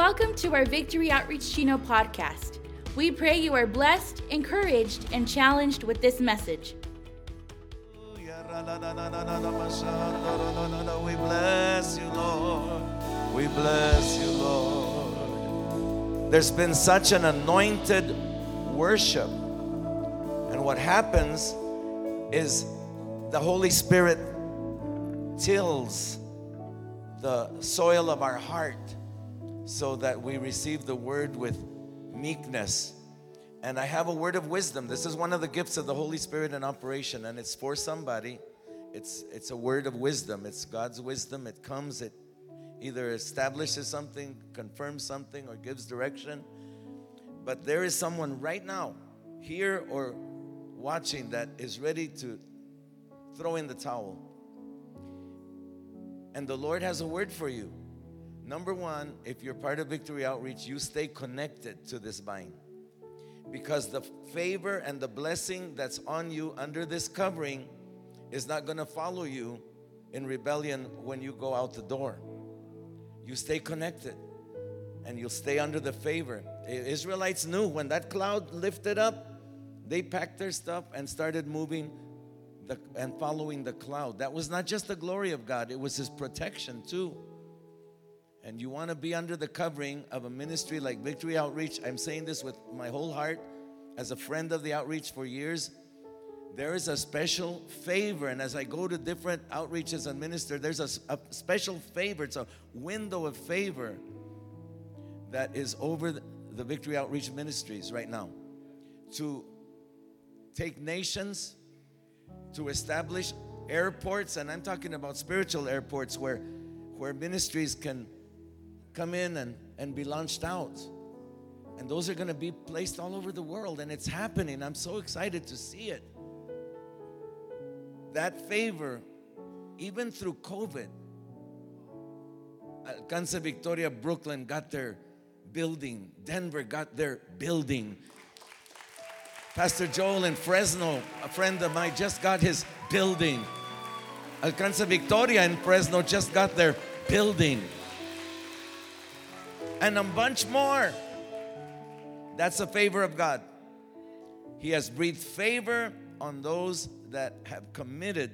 Welcome to our Victory Outreach Chino podcast. We pray you are blessed, encouraged, and challenged with this message. We bless you, Lord. We bless you, Lord. There's been such an anointed worship. And what happens is the Holy Spirit tills the soil of our heart so that we receive the word with meekness. And I have a word of wisdom. This is one of the gifts of the Holy Spirit in operation, and it's for somebody. It's it's a word of wisdom. It's God's wisdom. It comes, it either establishes something, confirms something, or gives direction. But there is someone right now, here or watching, that is ready to throw in the towel. And the Lord has a word for you. Number one, if you're part of Victory Outreach, you stay connected to this vine. Because the favor and the blessing that's on you under this covering is not going to follow you in rebellion when you go out the door. You stay connected and you'll stay under the favor. Israelites knew when that cloud lifted up, they packed their stuff and started moving the, and following the cloud. That was not just the glory of God, it was His protection too. And you want to be under the covering of a ministry like Victory Outreach. I'm saying this with my whole heart as a friend of the outreach for years. There is a special favor, and as I go to different outreaches and minister, there's a, a special favor. It's a window of favor that is over the, the Victory Outreach Ministries right now to take nations, to establish airports, and I'm talking about spiritual airports where, where ministries can come in and, and be launched out. And those are going to be placed all over the world, and it's happening. I'm so excited to see it. That favor, even through COVID, Alcance Victoria Brooklyn got their building, Denver got their building. Pastor Joel in Fresno, a friend of mine, just got his building. Alcance Victoria in Fresno just got their building and a bunch more. That's a favor of God. He has breathed favor on those that have committed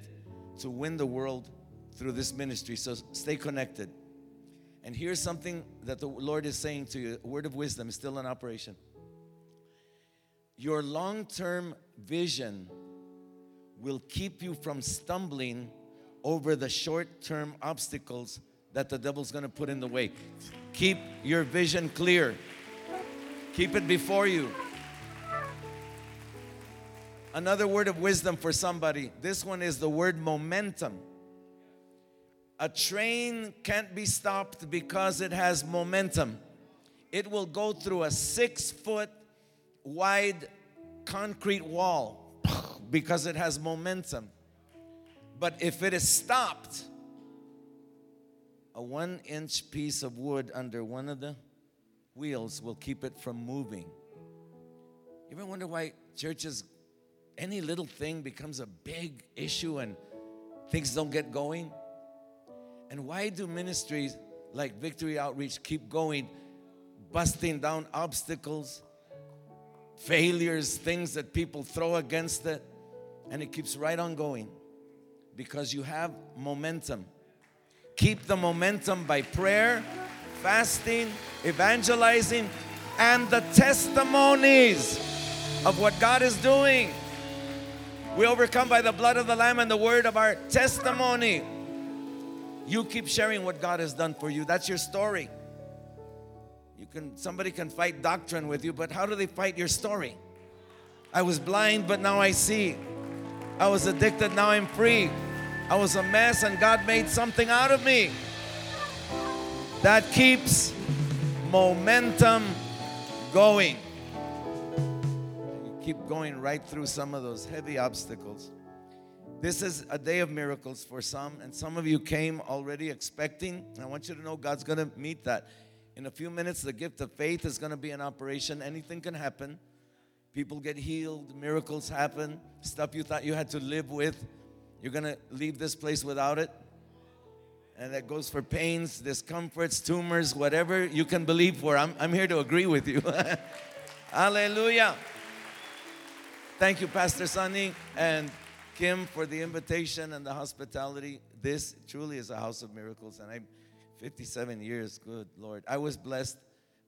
to win the world through this ministry. So stay connected. And here's something that the Lord is saying to you word of wisdom is still in operation. Your long term vision will keep you from stumbling over the short term obstacles that the devil's gonna put in the way. Keep your vision clear. Keep it before you. Another word of wisdom for somebody. This one is the word momentum. A train can't be stopped because it has momentum. It will go through a six foot wide concrete wall because it has momentum. But if it is stopped, a one inch piece of wood under one of the wheels will keep it from moving. You ever wonder why churches, any little thing becomes a big issue and things don't get going? And why do ministries like Victory Outreach keep going, busting down obstacles, failures, things that people throw against it, and it keeps right on going? Because you have momentum. Keep the momentum by prayer, fasting, evangelizing, and the testimonies of what God is doing. We overcome by the blood of the Lamb and the word of our testimony. You keep sharing what God has done for you. That's your story. You can somebody can fight doctrine with you, but how do they fight your story? I was blind, but now I see. I was addicted, now I'm free. I was a mess and God made something out of me. That keeps momentum going. You keep going right through some of those heavy obstacles. This is a day of miracles for some, and some of you came already expecting. I want you to know God's going to meet that. In a few minutes, the gift of faith is going to be in operation. Anything can happen. People get healed, miracles happen, stuff you thought you had to live with you're going to leave this place without it? And that goes for pains, discomforts, tumors, whatever you can believe for. I'm, I'm here to agree with you. Hallelujah. Thank you, Pastor Sonny and Kim, for the invitation and the hospitality. This truly is a house of miracles, and I'm 57 years. Good Lord, I was blessed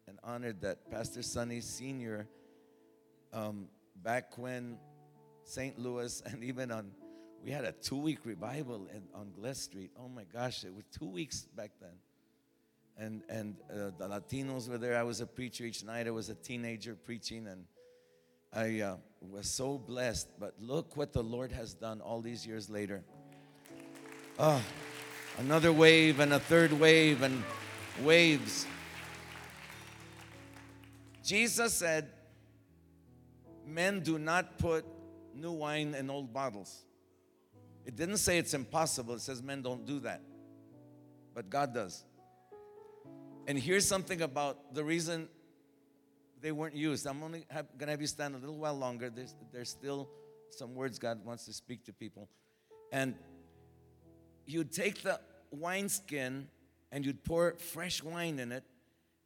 and honored that Pastor Sonny Senior, um, back when St. Louis and even on, we had a two-week revival in, on Gless Street. Oh my gosh, it was two weeks back then and and uh, the Latinos were there. I was a preacher each night. I was a teenager preaching, and I uh, was so blessed. But look what the Lord has done all these years later. Oh, another wave and a third wave and waves. Jesus said, Men do not put new wine in old bottles. It didn't say it's impossible, it says men don't do that. But God does. And here's something about the reason they weren't used. I'm only gonna have you stand a little while longer. There's, there's still some words God wants to speak to people. And you'd take the wineskin and you'd pour fresh wine in it,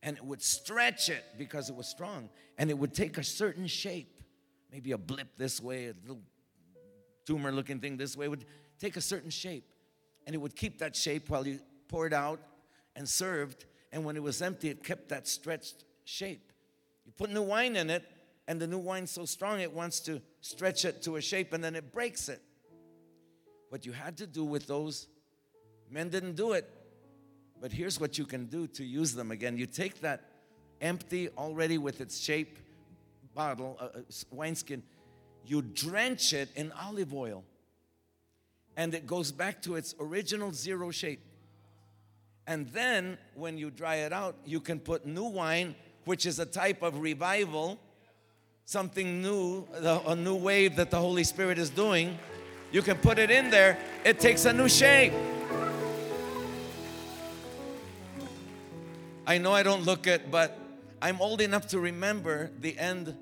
and it would stretch it because it was strong, and it would take a certain shape. Maybe a blip this way, a little tumor looking thing this way, would take a certain shape. And it would keep that shape while you poured out and served. And when it was empty, it kept that stretched shape. You put new wine in it, and the new wine's so strong it wants to stretch it to a shape and then it breaks it. What you had to do with those, men didn't do it, but here's what you can do to use them again. You take that empty, already with its shape bottle, uh, uh, wineskin, you drench it in olive oil, and it goes back to its original zero shape. And then when you dry it out, you can put new wine, which is a type of revival, something new, a new wave that the Holy Spirit is doing. You can put it in there, it takes a new shape. I know I don't look it, but I'm old enough to remember the end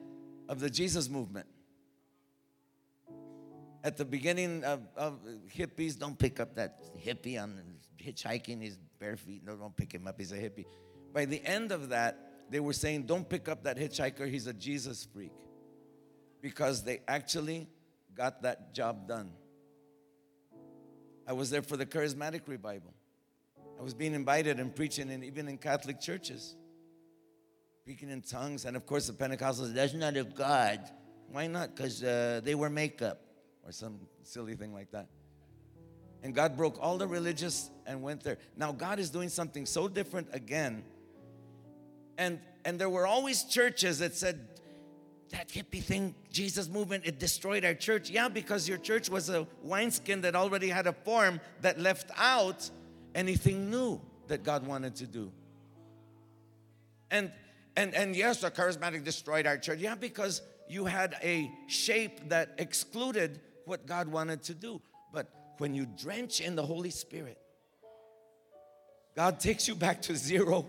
of the Jesus movement. At the beginning of, of hippies, don't pick up that hippie on hitchhiking his bare feet. No, don't pick him up. He's a hippie. By the end of that, they were saying, don't pick up that hitchhiker. He's a Jesus freak. Because they actually got that job done. I was there for the charismatic revival. I was being invited and preaching, and even in Catholic churches, speaking in tongues. And of course, the Pentecostals, that's not of God. Why not? Because uh, they wear makeup or some silly thing like that. And God broke all the religious and went there. Now, God is doing something so different again. And, and there were always churches that said, that hippie thing, Jesus movement, it destroyed our church. Yeah, because your church was a wineskin that already had a form that left out anything new that God wanted to do. And and and yes, the charismatic destroyed our church. Yeah, because you had a shape that excluded what God wanted to do. But when you drench in the Holy Spirit, God takes you back to zero.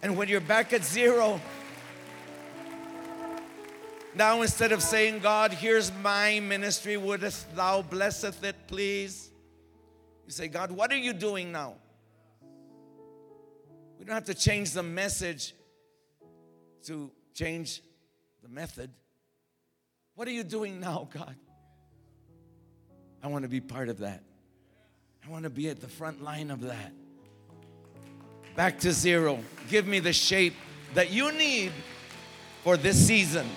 And when you're back at zero, now instead of saying, God, here's my ministry, wouldst thou blesseth it, please? You say, God, what are you doing now? We don't have to change the message to change the method. What are you doing now, God? I want to be part of that. I want to be at the front line of that. Back to zero. Give me the shape that you need for this season.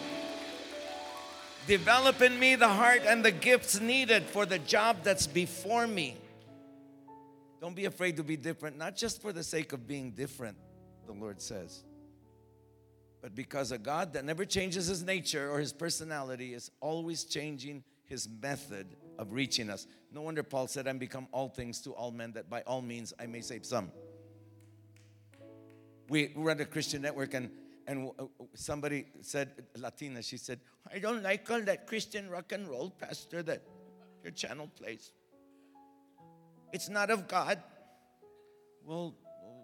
Develop in me the heart and the gifts needed for the job that's before me. Don't be afraid to be different, not just for the sake of being different, the Lord says, but because a God that never changes his nature or his personality is always changing his method of reaching us. No wonder Paul said, I'm become all things to all men, that by all means I may save some. We run a Christian network, and, and uh, somebody said, Latina, she said, I don't like all that Christian rock and roll, Pastor, that your channel plays. It's not of God. Well,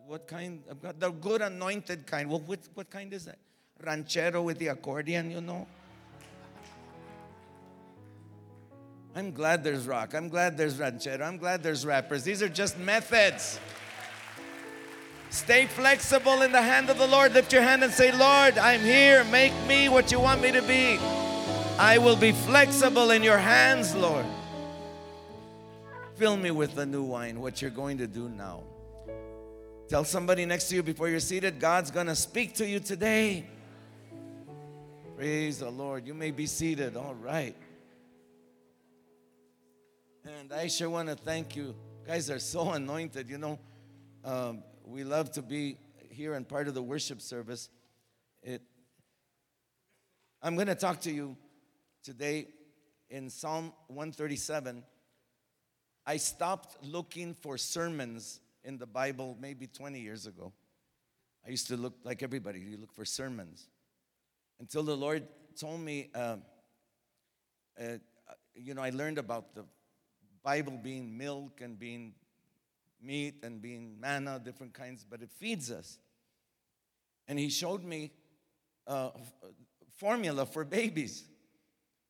what kind of God? The good anointed kind. Well, what, what kind is that? Ranchero with the accordion, you know? I'm glad there's rock. I'm glad there's ranchero. I'm glad there's rappers. These are just methods. Stay flexible in the hand of the Lord. Lift your hand and say, Lord, I'm here. Make me what you want me to be. I will be flexible in your hands, Lord. Fill me with the new wine, what you're going to do now. Tell somebody next to you before you're seated, God's going to speak to you today. Praise the Lord. You may be seated. All right. And I sure want to thank you. guys are so anointed. You know, um, we love to be here and part of the worship service. It, I'm going to talk to you today in Psalm 137. I stopped looking for sermons in the Bible maybe 20 years ago. I used to look like everybody, you look for sermons. Until the Lord told me, uh, uh, you know, I learned about the Bible being milk and being meat and being manna, different kinds, but it feeds us. And He showed me uh, formula for babies.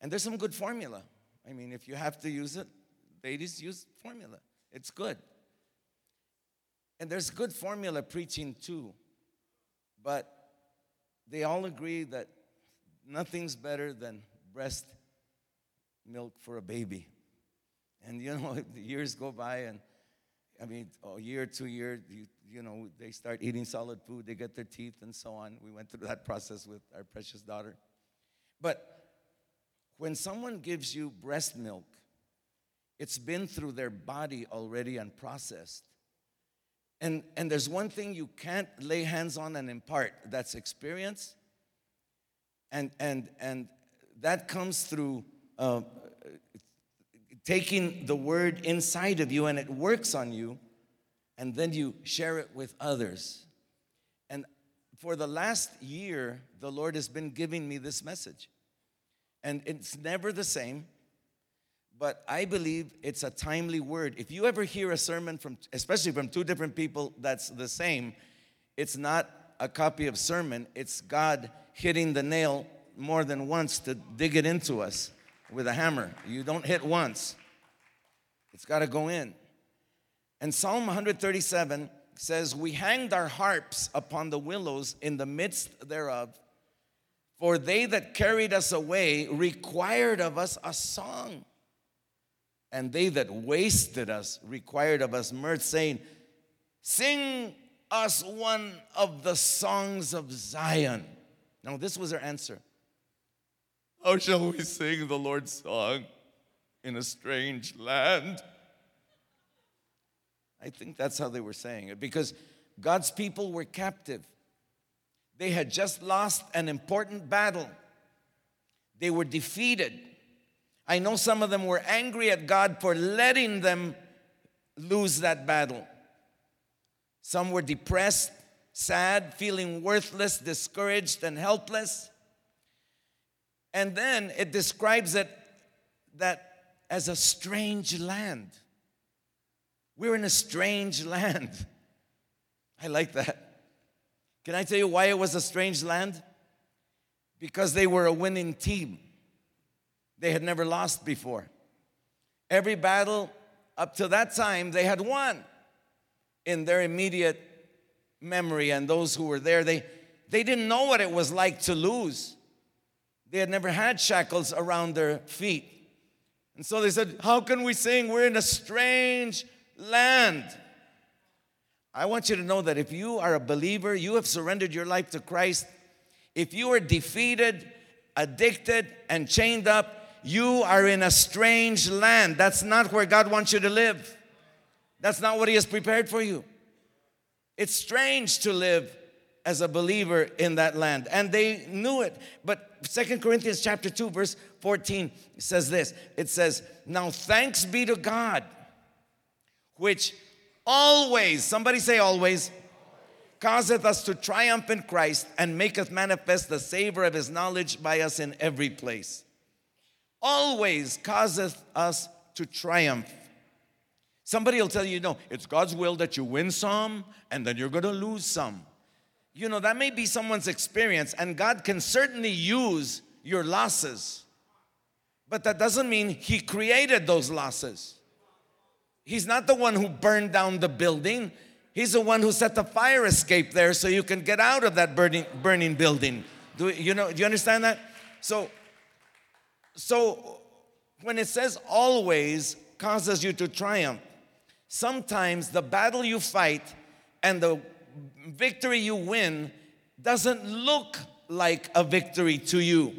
And there's some good formula. I mean, if you have to use it, ladies use formula. It's good. And there's good formula preaching too. But they all agree that nothing's better than breast milk for a baby. And you know, the years go by, and I mean, a year, two years, you, you know, they start eating solid food, they get their teeth, and so on. We went through that process with our precious daughter. But when someone gives you breast milk, it's been through their body already and processed. And, and there's one thing you can't lay hands on and impart that's experience. And, and, and that comes through uh, taking the word inside of you and it works on you, and then you share it with others. And for the last year, the Lord has been giving me this message. And it's never the same but I believe it's a timely word. If you ever hear a sermon from, especially from two different people that's the same, it's not a copy of sermon, it's God hitting the nail more than once to dig it into us with a hammer. You don't hit once, it's got to go in. And Psalm 137 says, We hanged our harps upon the willows in the midst thereof, for they that carried us away required of us a song and they that wasted us required of us mirth, saying, Sing us one of the songs of Zion. Now, this was their answer. How shall we sing the Lord's song in a strange land? I think that's how they were saying it because God's people were captive. They had just lost an important battle, they were defeated. I know some of them were angry at God for letting them lose that battle. Some were depressed, sad, feeling worthless, discouraged, and helpless. And then it describes it that as a strange land. We're in a strange land. I like that. Can I tell you why it was a strange land? Because they were a winning team they had never lost before. Every battle up to that time, they had won in their immediate memory. And those who were there, they, they didn't know what it was like to lose. They had never had shackles around their feet. And so they said, How can we sing? We're in a strange land. I want you to know that if you are a believer, you have surrendered your life to Christ. If you are defeated, addicted, and chained up, you are in a strange land. That's not where God wants you to live. That's not what He has prepared for you. It's strange to live as a believer in that land. And they knew it. But Second Corinthians chapter 2, verse 14 says this. It says, Now thanks be to God, which always, somebody say always, causeth us to triumph in Christ and maketh manifest the savor of his knowledge by us in every place always causeth us to triumph. Somebody will tell you, no, it's God's will that you win some and then you're going to lose some. You know, that may be someone's experience, and God can certainly use your losses. But that doesn't mean he created those losses. He's not the one who burned down the building. He's the one who set the fire escape there so you can get out of that burning, burning building. Do you know? Do you understand that? So, so when it says always causes you to triumph, sometimes the battle you fight and the victory you win doesn't look like a victory to you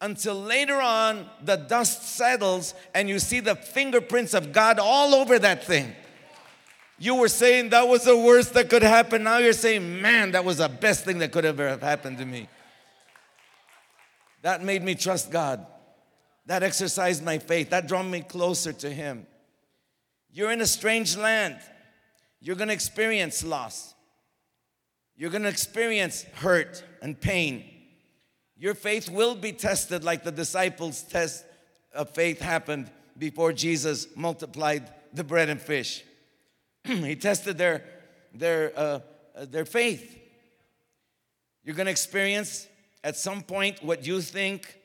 until later on the dust settles and you see the fingerprints of God all over that thing. You were saying that was the worst that could happen. Now you're saying, man, that was the best thing that could ever have happened to me. That made me trust God. That exercised my faith. That drew me closer to Him. You're in a strange land. You're going to experience loss. You're going to experience hurt and pain. Your faith will be tested like the disciples' test of faith happened before Jesus multiplied the bread and fish. he tested their, their, uh, uh their faith. You're going to experience at some point what you think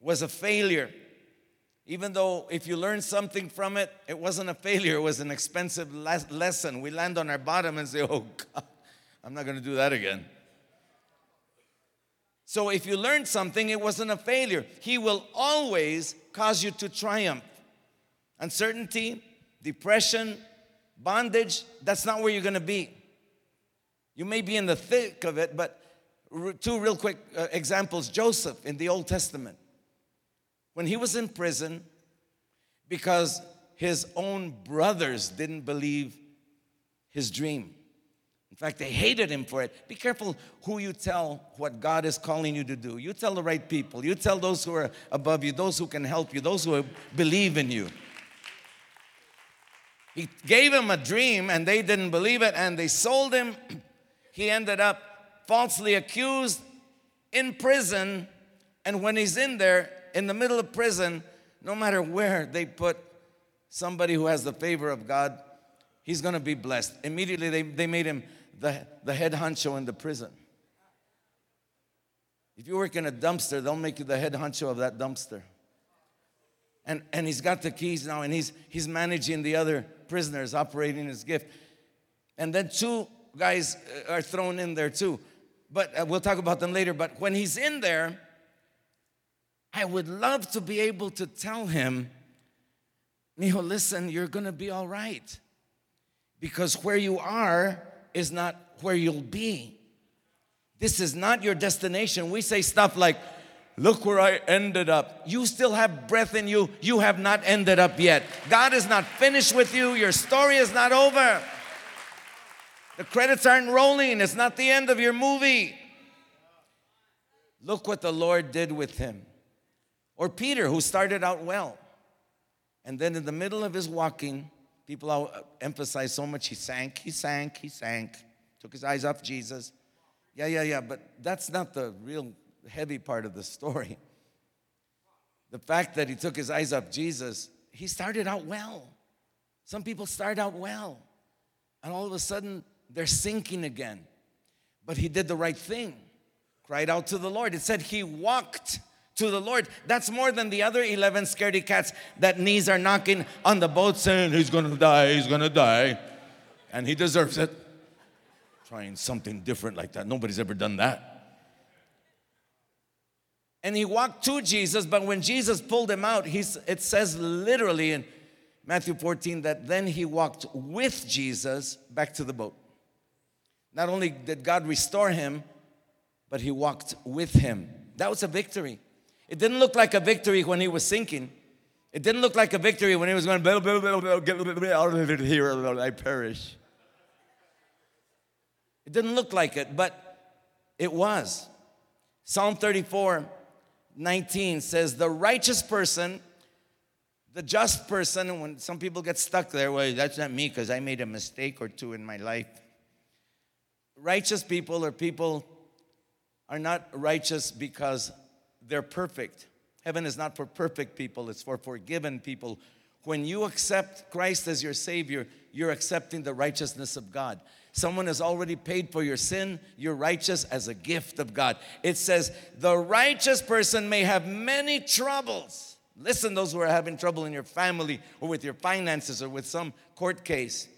was a failure. Even though if you learn something from it, it wasn't a failure, it was an expensive lesson. We land on our bottom and say, oh God, I'm not going to do that again. So if you learned something, it wasn't a failure. He will always cause you to triumph. Uncertainty, depression, bondage, that's not where you're going to be. You may be in the thick of it, but two real quick uh, examples Joseph in the Old Testament. When he was in prison, because his own brothers didn't believe his dream. In fact, they hated him for it. Be careful who you tell what God is calling you to do. You tell the right people. You tell those who are above you, those who can help you, those who believe in you. He gave him a dream and they didn't believe it and they sold him. He ended up falsely accused in prison. And when he's in there, in the middle of prison, no matter where they put somebody who has the favor of God, he's gonna be blessed. Immediately, they, they made him the, the head honcho in the prison. If you work in a dumpster, they'll make you the head honcho of that dumpster. And, and he's got the keys now, and he's, he's managing the other prisoners, operating his gift. And then two guys uh, are thrown in there too. But uh, we'll talk about them later. But when he's in there, I would love to be able to tell him, Mijo, listen, you're gonna be all right. Because where you are is not where you'll be. This is not your destination. We say stuff like, Look where I ended up. You still have breath in you. You have not ended up yet. God is not finished with you. Your story is not over. The credits aren't rolling. It's not the end of your movie. Look what the Lord did with him. Or Peter, who started out well. And then in the middle of his walking, People uh, emphasize so much he sank, he sank, he sank, took his eyes off Jesus. Yeah, yeah, yeah, but that's not the real heavy part of the story. The fact that he took his eyes off Jesus, he started out well. Some people start out well, and all of a sudden they're sinking again. But he did the right thing, cried out to the Lord. It said he walked to the Lord. That's more than the other 11 scaredy cats that knees are knocking on the boat saying, He's gonna die, he's gonna die. And he deserves it. Trying something different like that. Nobody's ever done that. And he walked to Jesus, but when Jesus pulled him out, he's, it says literally in Matthew 14 that then he walked with Jesus back to the boat. Not only did God restore him, but he walked with him. That was a victory. It didn't look like a victory when he was sinking. It didn't look like a victory when he was going, blah, blah, blah, here, I perish. It didn't look like it, but it was. Psalm 34, 19 says, The righteous person, the just person, when some people get stuck there, well, that's not me because I made a mistake or two in my life. Righteous people are people are not righteous because they're perfect. Heaven is not for perfect people, it's for forgiven people. When you accept Christ as your Savior, you're accepting the righteousness of God. Someone has already paid for your sin. You're righteous as a gift of God. It says, the righteous person may have many troubles, Listen, those who are having trouble in your family or with your finances or with some court case.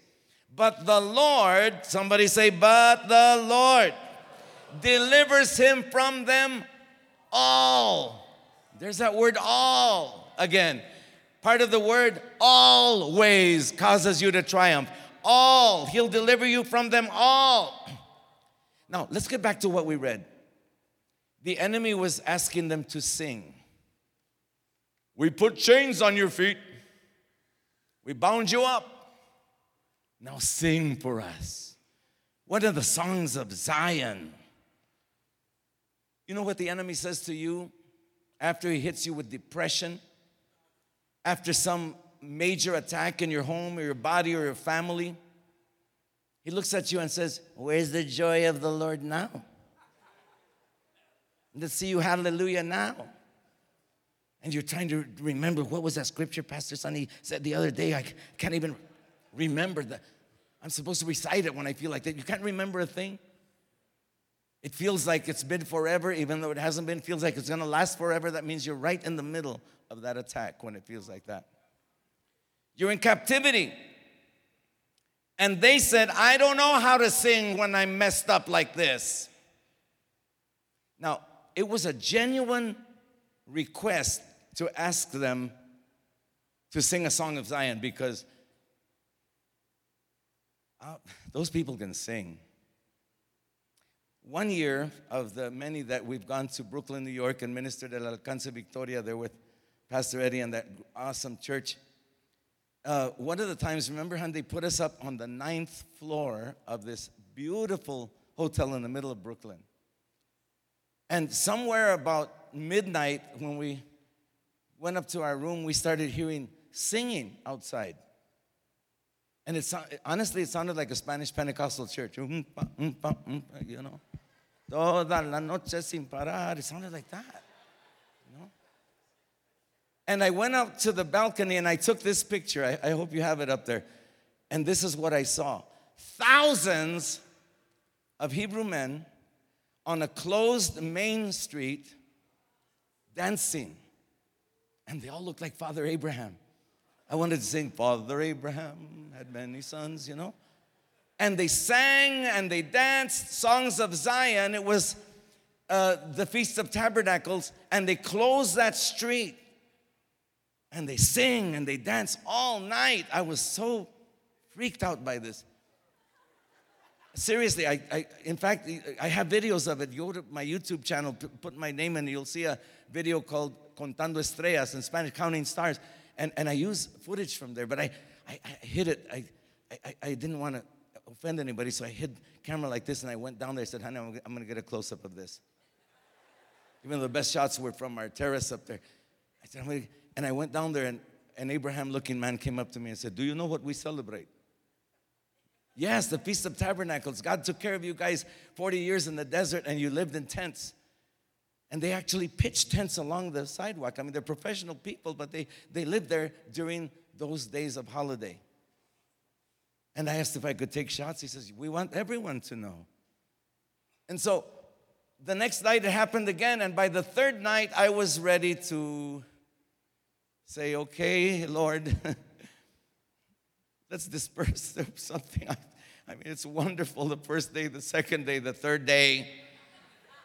But the Lord, somebody say, but the Lord delivers him from them all. There's that word all again. Part of the word always causes you to triumph. All. He'll deliver you from them all. Now, let's get back to what we read. The enemy was asking them to sing. We put chains on your feet, we bound you up. Now sing for us. What are the songs of Zion? You know what the enemy says to you after he hits you with depression? After some major attack in your home or your body or your family? He looks at you and says, Where's the joy of the Lord now? Let's see you hallelujah now. And you're trying to remember what was that scripture Pastor Sonny said the other day? I can't even remember that. I'm supposed to recite it when I feel like that. You can't remember a thing. It feels like it's been forever, even though it hasn't been. Feels like it's gonna last forever. That means you're right in the middle of that attack when it feels like that. You're in captivity. And they said, I don't know how to sing when I'm messed up like this. Now, it was a genuine request to ask them to sing a song of Zion because uh, those people can sing. One year of the many that we've gone to Brooklyn, New York, and ministered at Alcance Victoria there with Pastor Eddie and that awesome church. Uh, one of the times, remember how they put us up on the ninth floor of this beautiful hotel in the middle of Brooklyn? And somewhere about midnight, when we went up to our room, we started hearing singing outside. And it honestly, it sounded like a Spanish Pentecostal church. Um, um, um, you know, toda la noche sin parar. It sounded like that. You know? And I went out to the balcony and I took this picture. I, I hope you have it up there. And this is what I saw thousands of Hebrew men on a closed main street dancing. And they all looked like Father Abraham. I wanted to sing, Father Abraham had many sons, you know. And they sang and they danced songs of Zion. It was uh, the Feast of Tabernacles, and they closed that street. And they sing and they dance all night. I was so freaked out by this. Seriously, I, I, in fact, I have videos of it. Go to my YouTube channel, put my name in, you'll see a video called Contando Estrellas in Spanish, Counting Stars. And, and I use footage from there, but I, I, I hid it. I, I, I didn't want to offend anybody, so I hid camera like this and I went down there. I said, honey, I'm, I'm going to get a close up of this. Even though the best shots were from our terrace up there. I said, and I went down there, and an Abraham looking man came up to me and said, Do you know what we celebrate? Yes, the Feast of Tabernacles. God took care of you guys 40 years in the desert and you lived in tents. And they actually pitched tents along the sidewalk. I mean, they're professional people, but they, they lived there during those days of holiday. And I asked if I could take shots. He says, We want everyone to know. And so the next night it happened again. And by the third night, I was ready to say, Okay, Lord, let's disperse something. I mean, it's wonderful the first day, the second day, the third day.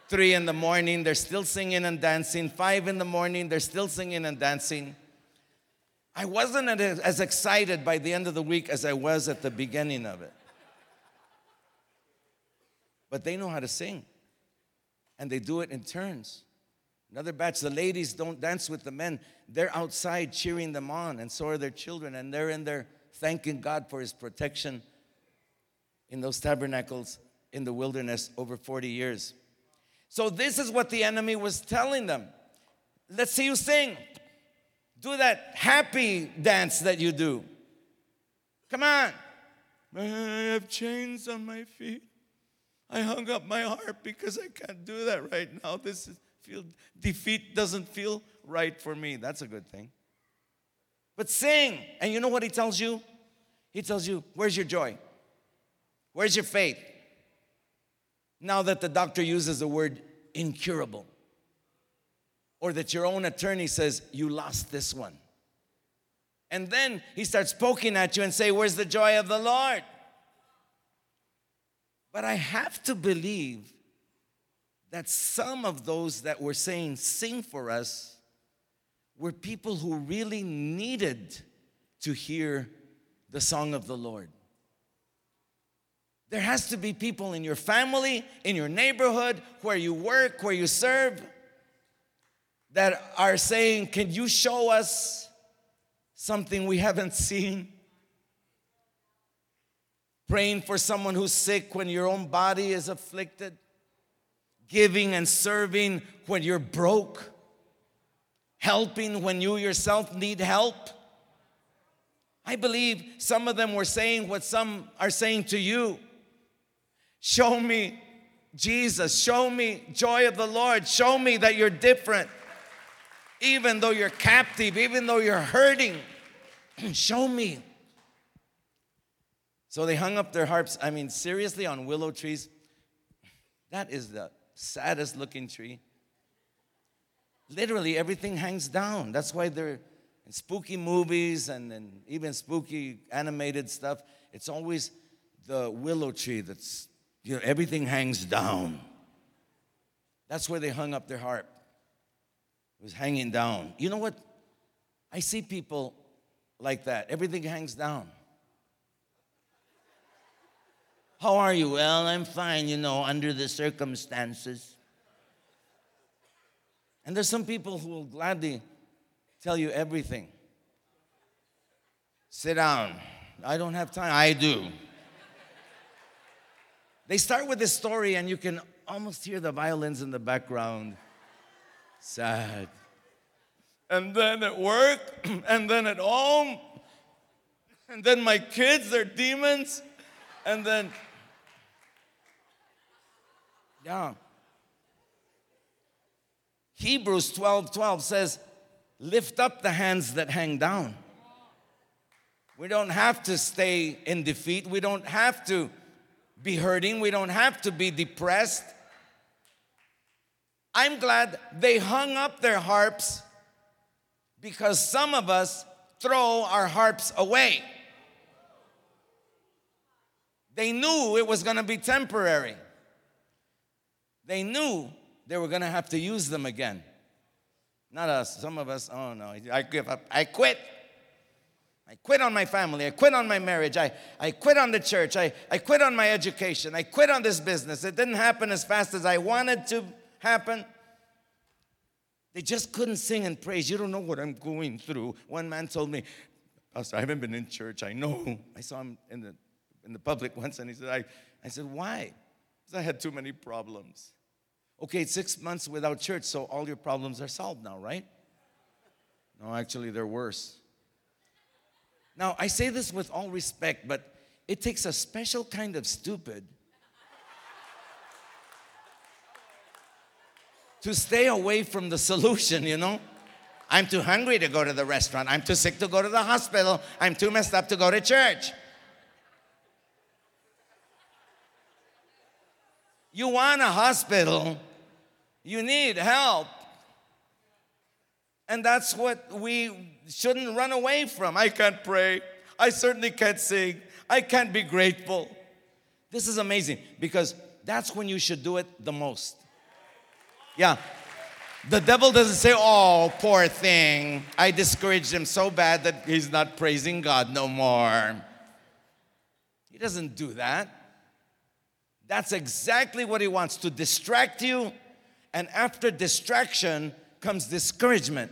Three in the morning, they're still singing and dancing. Five in the morning, they're still singing and dancing. I wasn't as excited by the end of the week as I was at the beginning of it. But they know how to sing, and they do it in turns. Another batch, the ladies don't dance with the men. They're outside cheering them on, and so are their children, and they're in there thanking God for his protection in those tabernacles in the wilderness over 40 years. So, this is what the enemy was telling them. Let's see you sing. Do that happy dance that you do. Come on. I have chains on my feet. I hung up my heart because I can't do that right now. This is, feel defeat doesn't feel right for me. That's a good thing. But sing. And you know what he tells you? He tells you, Where's your joy? Where's your faith? Now that the doctor uses the word incurable or that your own attorney says, You lost this one. And then he starts poking at you and say, Where's the joy of the Lord? But I have to believe that some of those that were saying, Sing for us, were people who really needed to hear the song of the Lord. There has to be people in your family, in your neighborhood, where you work, where you serve, that are saying, Can you show us something we haven't seen? Praying for someone who's sick when your own body is afflicted, giving and serving when you're broke, helping when you yourself need help. I believe some of them were saying what some are saying to you. Show me Jesus. Show me joy of the Lord. Show me that you're different. Even though you're captive, even though you're hurting, show me. So they hung up their harps, I mean, seriously, on willow trees. That is the saddest looking tree. Literally, everything hangs down. That's why they're in spooky movies and, and even spooky animated stuff. It's always the willow tree that's, you know, everything hangs down. That's where they hung up their harp. It was hanging down. You know what? I see people like that. Everything hangs down. How are you? Well, I'm fine, you know, under the circumstances. And there's some people who will gladly tell you everything. Sit down. I don't have time. I do. They start with this story, and you can almost hear the violins in the background. Sad. And then at work, and then at home, and then my kids, they're demons, and then yeah. Hebrews 12 12 says, Lift up the hands that hang down. We don't have to stay in defeat. We don't have to be hurting. We don't have to be depressed. I'm glad they hung up their harps because some of us throw our harps away. They knew it was going to be temporary. They knew they were going to have to use them again. Not us. Some of us, oh no, I give up. I quit. I quit on my family. I quit on my marriage. I, I quit on the church. I, I quit on my education. I quit on this business. It didn't happen as fast as I wanted to happen. They just couldn't sing and praise. You don't know what I'm going through. One man told me, Pastor, I haven't been in church. I know. I saw him in the, in the public once and he said, I, I said, why? Because I had too many problems. Okay, six months without church, so all your problems are solved now, right? No, actually, they're worse. Now, I say this with all respect, but it takes a special kind of stupid to stay away from the solution, you know? I'm too hungry to go to the restaurant. I'm too sick to go to the hospital. I'm too messed up to go to church. You want a hospital, you need help. And that's what we shouldn't run away from. I can't pray. I certainly can't sing. I can't be grateful. This is amazing because that's when you should do it the most. Yeah. The devil doesn't say, Oh, poor thing. I discouraged him so bad that he's not praising God no more. He doesn't do that. That's exactly what he wants to distract you. And after distraction comes discouragement.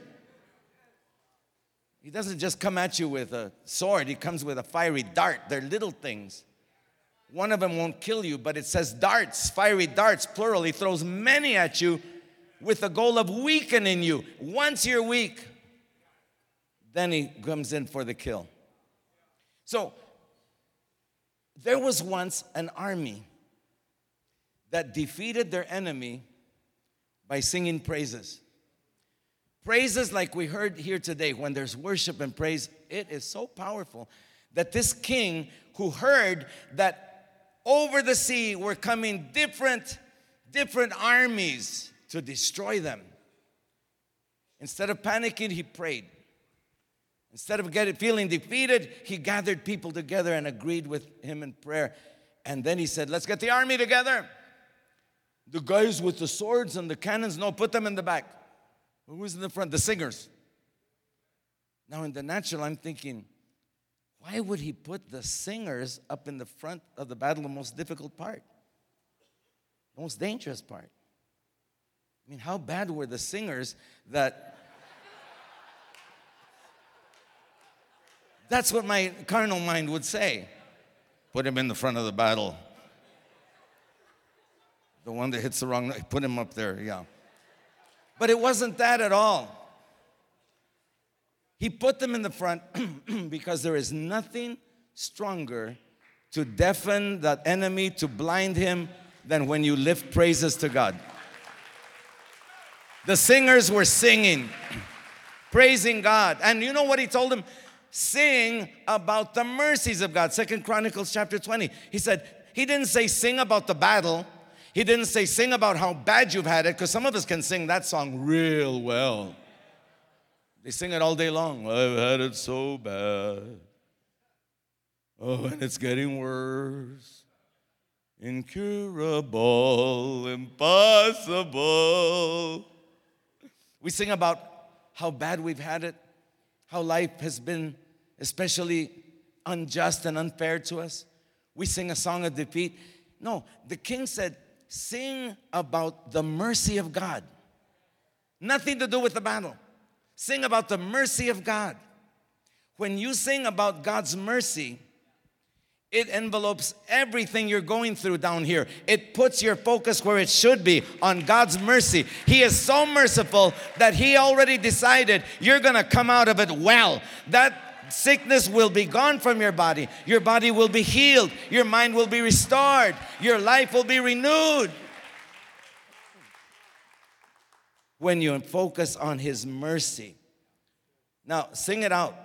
He doesn't just come at you with a sword, he comes with a fiery dart. They're little things. One of them won't kill you, but it says darts, fiery darts, plural. He throws many at you with the goal of weakening you. Once you're weak, then he comes in for the kill. So, there was once an army that defeated their enemy by singing praises. Praises, like we heard here today, when there's worship and praise, it is so powerful that this king who heard that over the sea were coming different, different armies to destroy them. Instead of panicking, he prayed. Instead of getting, feeling defeated, he gathered people together and agreed with him in prayer. And then he said, Let's get the army together. The guys with the swords and the cannons, no, put them in the back. Who's in the front? The singers. Now, in the natural, I'm thinking, why would he put the singers up in the front of the battle, the most difficult part? The most dangerous part. I mean, how bad were the singers that. That's what my carnal mind would say. Put him in the front of the battle. The one that hits the wrong, put him up there, yeah. But it wasn't that at all. He put them in the front because there is nothing stronger to deafen that enemy, to blind him, than when you lift praises to God. The singers were singing, praising God. And you know what he told them? Sing about the mercies of God. Second Chronicles chapter 20. He said, he didn't say sing about the battle. He didn't say sing about how bad you've had it, because some of us can sing that song real well. They sing it all day long. I've had it so bad. Oh, and it's getting worse. Incurable, impossible. We sing about how bad we've had it, how life has been especially unjust and unfair to us. We sing a song of defeat. No, the king said, Sing about the mercy of God. Nothing to do with the battle. Sing about the mercy of God. When you sing about God's mercy, it envelopes everything you're going through down here. It puts your focus where it should be on God's mercy. He is so merciful that He already decided you're gonna come out of it well. That sickness will be gone from your body. Your body will be healed. Your mind will be restored. Your life will be renewed. When you focus on His mercy. Now, sing it out.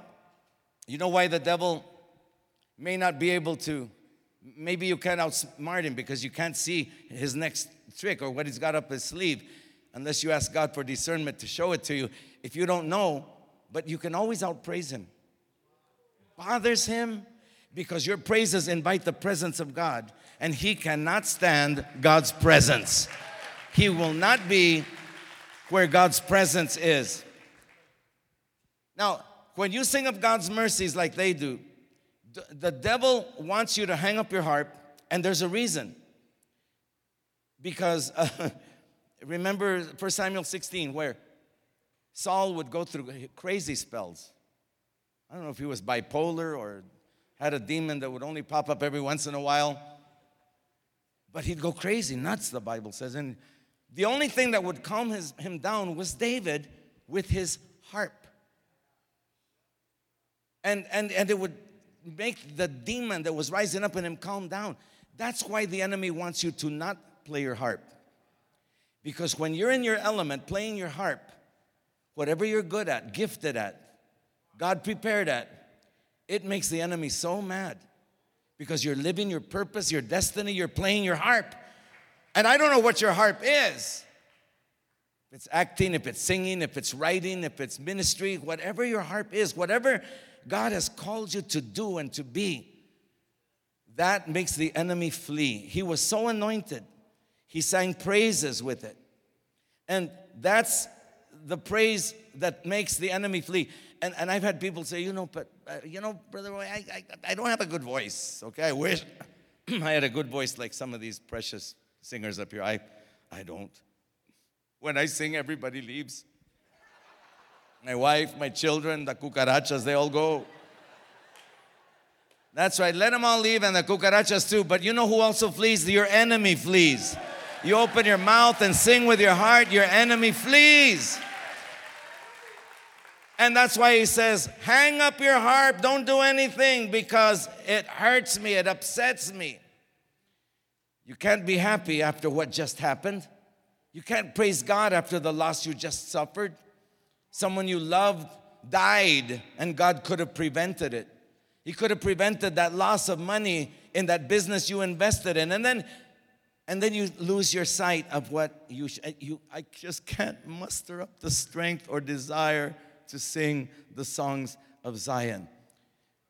You know why the devil may not be able to? Maybe you can't outsmart him because you can't see his next trick or what he's got up his sleeve unless you ask God for discernment to show it to you. If you don't know, but you can always outpraise him bothers him because your praises invite the presence of God, and he cannot stand God's presence. He will not be where God's presence is. Now, when you sing of God's mercies like they do, the devil wants you to hang up your harp, and there's a reason. Because uh, remember 1 Samuel 16, where Saul would go through crazy spells. I don't know if he was bipolar or had a demon that would only pop up every once in a while. But he'd go crazy, nuts, the Bible says. And the only thing that would calm his, him down was David with his harp. And, and, and it would make the demon that was rising up in him calm down. That's why the enemy wants you to not play your harp. Because when you're in your element playing your harp, whatever you're good at, gifted at, God prepared that. It makes the enemy so mad because you're living your purpose, your destiny, you're playing your harp. And I don't know what your harp is. If it's acting, if it's singing, if it's writing, if it's ministry, whatever your harp is, whatever God has called you to do and to be, that makes the enemy flee. He was so anointed, he sang praises with it. And that's the praise that makes the enemy flee and, and I've had people say, you know, but, uh, you know, Brother Roy, I, I, I don't have a good voice, okay? I wish I had a good voice like some of these precious singers up here. I, I don't. When I sing, everybody leaves. My wife, my children, the cucarachas, they all go. That's right. Let them all leave and the cucarachas too. But you know who also flees? Your enemy flees. You open your mouth and sing with your heart, your enemy flees. And that's why he says, hang up your harp, don't do anything because it hurts me, it upsets me. You can't be happy after what just happened. You can't praise God after the loss you just suffered. Someone you loved died, and God could have prevented it. He could have prevented that loss of money in that business you invested in. And then And then you lose your sight of what you, sh- you I just can't muster up the strength or desire to sing the songs of Zion.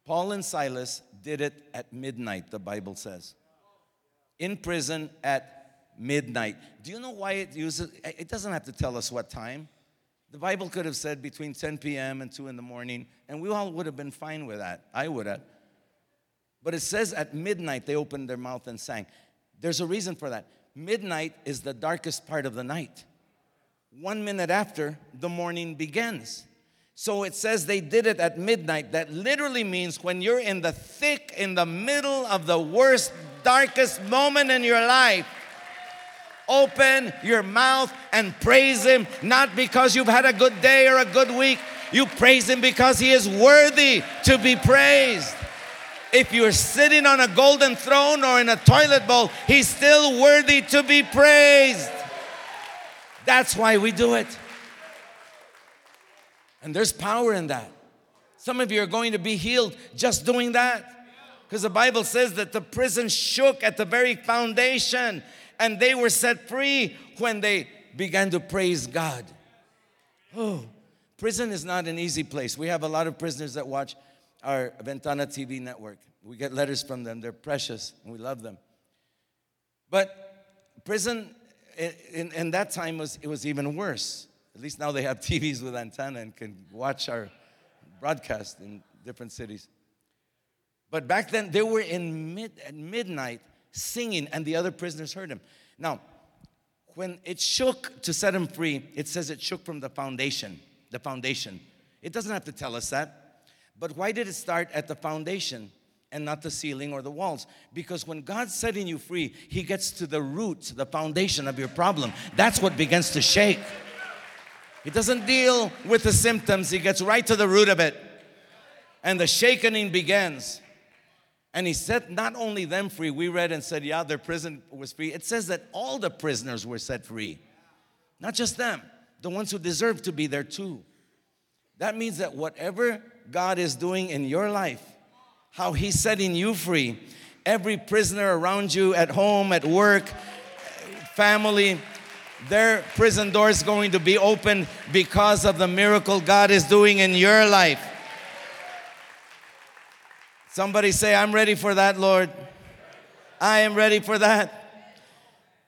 Paul and Silas did it at midnight, the Bible says. In prison at midnight. Do you know why it uses it doesn't have to tell us what time. The Bible could have said between 10 p.m. and 2 in the morning, and we all would have been fine with that. I would have. But it says at midnight they opened their mouth and sang. There's a reason for that. Midnight is the darkest part of the night. One minute after, the morning begins. So it says they did it at midnight. That literally means when you're in the thick, in the middle of the worst, darkest moment in your life, open your mouth and praise Him, not because you've had a good day or a good week. You praise Him because He is worthy to be praised. If you're sitting on a golden throne or in a toilet bowl, He's still worthy to be praised. That's why we do it. And there's power in that. Some of you are going to be healed just doing that. Because the Bible says that the prison shook at the very foundation and they were set free when they began to praise God. Oh, prison is not an easy place. We have a lot of prisoners that watch our Ventana TV network. We get letters from them, they're precious, and we love them. But prison in, in that time was it was even worse. At least now they have TVs with antenna and can watch our broadcast in different cities. But back then they were in mid at midnight singing, and the other prisoners heard him. Now, when it shook to set him free, it says it shook from the foundation. The foundation. It doesn't have to tell us that. But why did it start at the foundation and not the ceiling or the walls? Because when God's setting you free, He gets to the root, the foundation of your problem. That's what begins to shake. He doesn't deal with the symptoms, He gets right to the root of it. And the shaking begins. And he set not only them free, we read and said, yeah, their prison was free. It says that all the prisoners were set free, not just them, the ones who deserve to be there too. That means that whatever God is doing in your life, how He's setting you free, every prisoner around you at home, at work, family, their prison doors going to be open because of the miracle God is doing in your life. Somebody say, I'm ready for that, Lord. I am ready for that.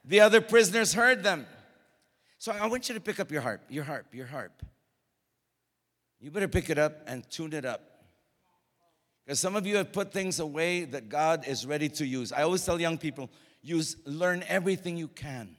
The other prisoners heard them. So I want you to pick up your harp, your harp, your harp. You better pick it up and tune it up. Because some of you have put things away that God is ready to use. I always tell young people, use learn everything you can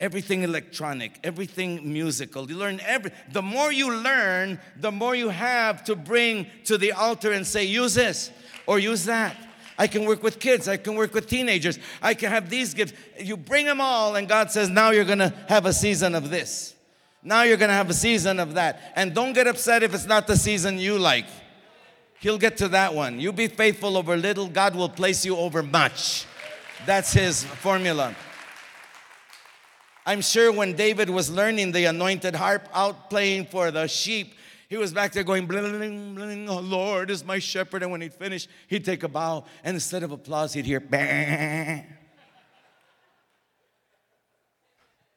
everything electronic, everything musical. You learn every the more you learn, the more you have to bring to the altar and say, use this or use that. I can work with kids, I can work with teenagers, I can have these gifts. You bring them all, and God says, now you're gonna have a season of this. Now you're gonna have a season of that. And don't get upset if it's not the season you like. He'll get to that one. You be faithful over little, God will place you over much. That's his formula. I'm sure when David was learning the anointed harp out playing for the sheep, he was back there going, bling, bling, oh Lord is my shepherd. And when he'd finish, he'd take a bow. And instead of applause, he'd hear, bah.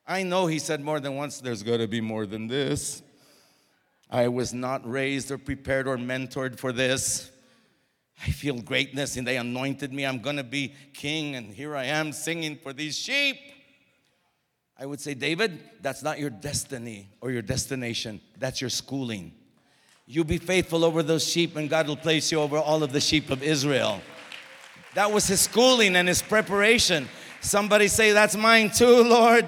I know he said more than once, there's got to be more than this. I was not raised or prepared or mentored for this. I feel greatness and they anointed me. I'm going to be king. And here I am singing for these sheep. I would say, David, that's not your destiny or your destination. That's your schooling. You be faithful over those sheep, and God will place you over all of the sheep of Israel. That was his schooling and his preparation. Somebody say, That's mine too, Lord.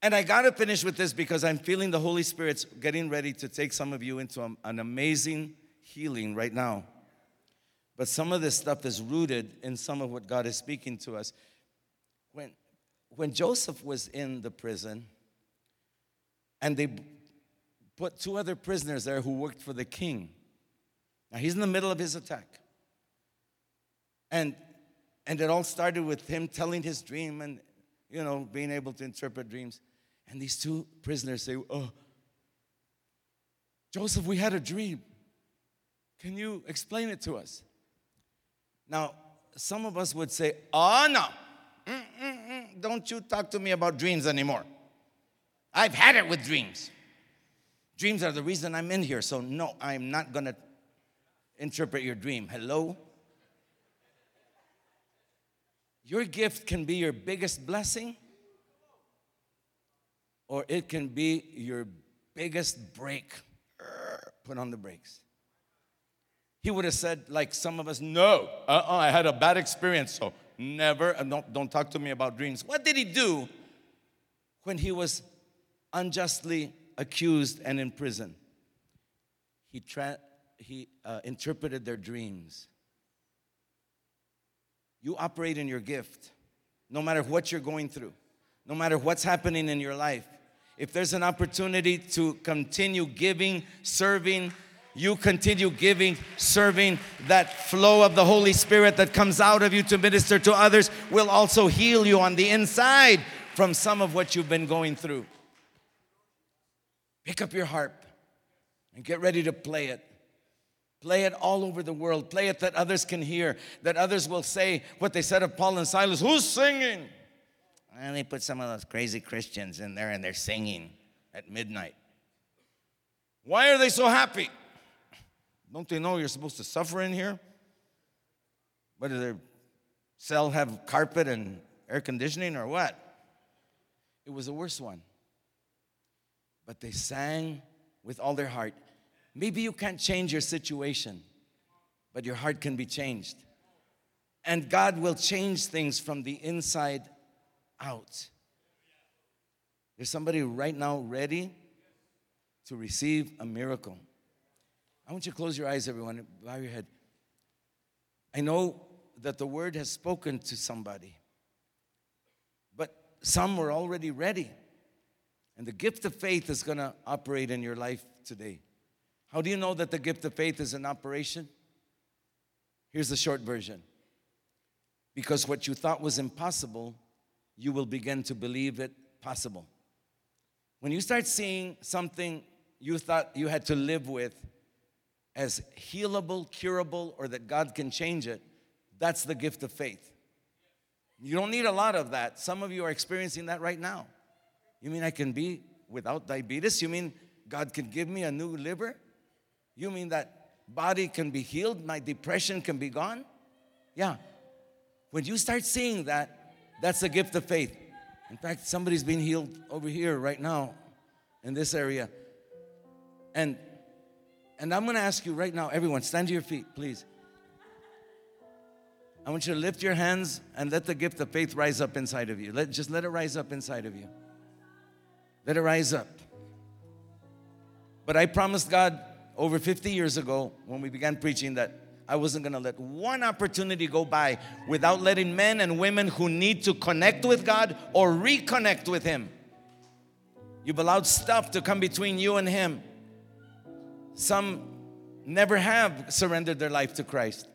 And I got to finish with this because I'm feeling the Holy Spirit's getting ready to take some of you into an amazing healing right now. But some of this stuff is rooted in some of what God is speaking to us. When Joseph was in the prison and they put two other prisoners there who worked for the king. Now he's in the middle of his attack. And and it all started with him telling his dream and you know being able to interpret dreams. And these two prisoners say, "Oh, Joseph, we had a dream. Can you explain it to us?" Now, some of us would say, Oh, no. Don't you talk to me about dreams anymore. I've had it with dreams. Dreams are the reason I'm in here, so no, I'm not gonna interpret your dream. Hello? Your gift can be your biggest blessing, or it can be your biggest break. Put on the brakes. He would have said, like some of us, no, uh-uh, I had a bad experience, so never, don't, don't talk to me about dreams. What did he do when he was unjustly accused and in prison? He, tra- he uh, interpreted their dreams. You operate in your gift, no matter what you're going through, no matter what's happening in your life. If there's an opportunity to continue giving, serving, you continue giving, serving, that flow of the Holy Spirit that comes out of you to minister to others will also heal you on the inside from some of what you've been going through. Pick up your harp and get ready to play it. Play it all over the world. Play it that others can hear, that others will say what they said of Paul and Silas Who's singing? And they put some of those crazy Christians in there and they're singing at midnight. Why are they so happy? Don't they know you're supposed to suffer in here? What do their cell have carpet and air conditioning or what? It was the worst one. But they sang with all their heart. Maybe you can't change your situation, but your heart can be changed. And God will change things from the inside out. There's somebody right now ready to receive a miracle. I want you to close your eyes, everyone, bow your head. I know that the word has spoken to somebody, but some were already ready. And the gift of faith is going to operate in your life today. How do you know that the gift of faith is in operation? Here's the short version. Because what you thought was impossible, you will begin to believe it possible. When you start seeing something you thought you had to live with as healable, curable, or that God can change it, that's the gift of faith. You don't need a lot of that. Some of you are experiencing that right now. You mean I can be without diabetes? You mean God can give me a new liver? You mean that body can be healed? My depression can be gone? Yeah. When you start seeing that, that's the gift of faith. In fact, somebody's being healed over here right now in this area. And and I'm going to ask you right now, everyone, stand to your feet, please. I want you to lift your hands and let the gift of faith rise up inside of you. Let, just let it rise up inside of you. Let it rise up. But I promised God over 50 years ago when we began preaching that I wasn't going to let one opportunity go by without letting men and women who need to connect with God or reconnect with Him. You've allowed stuff to come between you and Him. Some never have surrendered their life to Christ.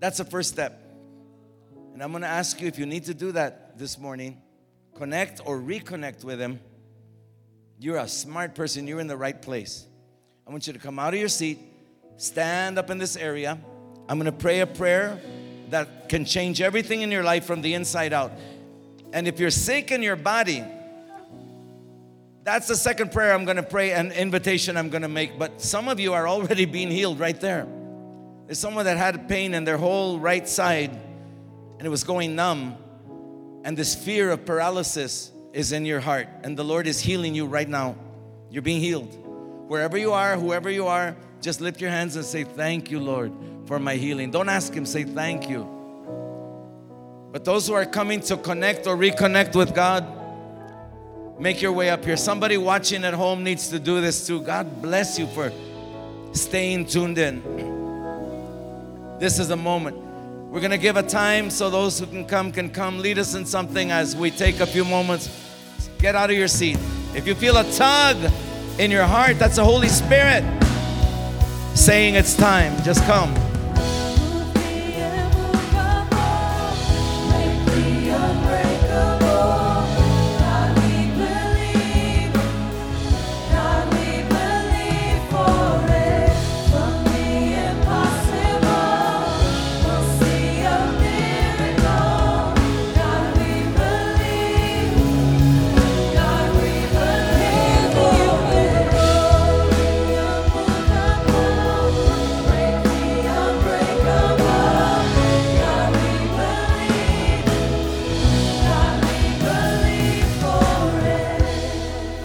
That's the first step. And I'm going to ask you if you need to do that this morning, connect or reconnect with Him. You're a smart person, you're in the right place. I want you to come out of your seat, stand up in this area. I'm going to pray a prayer that can change everything in your life from the inside out. And if you're sick in your body, that's the second prayer I'm going to pray, an invitation I'm going to make. But some of you are already being healed right there. There's someone that had pain in their whole right side and it was going numb. And this fear of paralysis is in your heart. And the Lord is healing you right now. You're being healed. Wherever you are, whoever you are, just lift your hands and say, Thank you, Lord, for my healing. Don't ask Him, say, Thank you. But those who are coming to connect or reconnect with God, Make your way up here. Somebody watching at home needs to do this too. God bless you for staying tuned in. This is a moment. We're going to give a time so those who can come can come. Lead us in something as we take a few moments. Get out of your seat. If you feel a tug in your heart, that's the Holy Spirit saying it's time. Just come.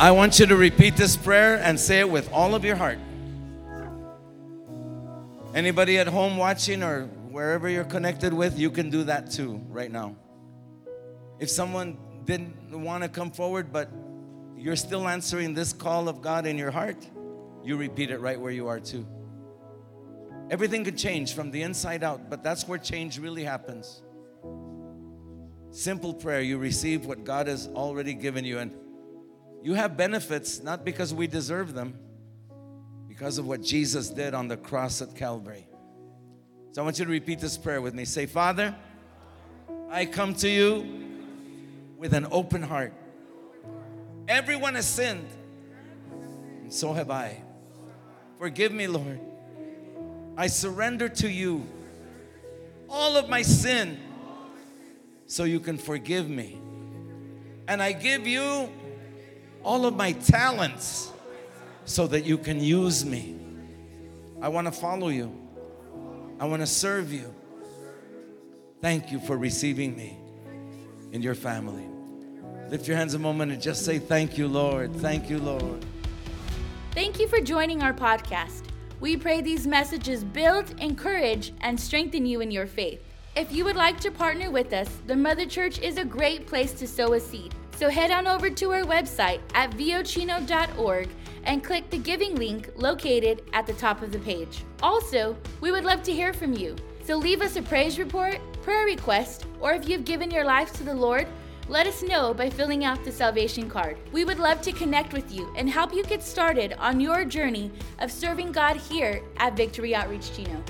I want you to repeat this prayer and say it with all of your heart. Anybody at home watching or wherever you're connected with, you can do that too right now. If someone didn't want to come forward, but you're still answering this call of God in your heart, you repeat it right where you are too. Everything could change from the inside out, but that's where change really happens. Simple prayer, you receive what God has already given you, and you have benefits not because we deserve them, because of what Jesus did on the cross at Calvary. So I want you to repeat this prayer with me. Say, Father, I come to you with an open heart. Everyone has sinned, and so have I. Forgive me, Lord. I surrender to you all of my sin so you can forgive me. And I give you all of my talents so that you can use me. I want to follow you. I want to serve you. Thank you for receiving me in your family. Lift your hands a moment and just say, Thank you, Lord. Thank you, Lord. Thank you for joining our podcast. We pray these messages build, encourage, and strengthen you in your faith. If you would like to partner with us, the Mother Church is a great place to sow a seed. So head on over to our website at vochino.org and click the giving link located at the top of the page. Also, we would love to hear from you. So leave us a praise report, prayer request, or if you've given your life to the Lord, let us know by filling out the salvation card. We would love to connect with you and help you get started on your journey of serving God here at Victory Outreach Chino.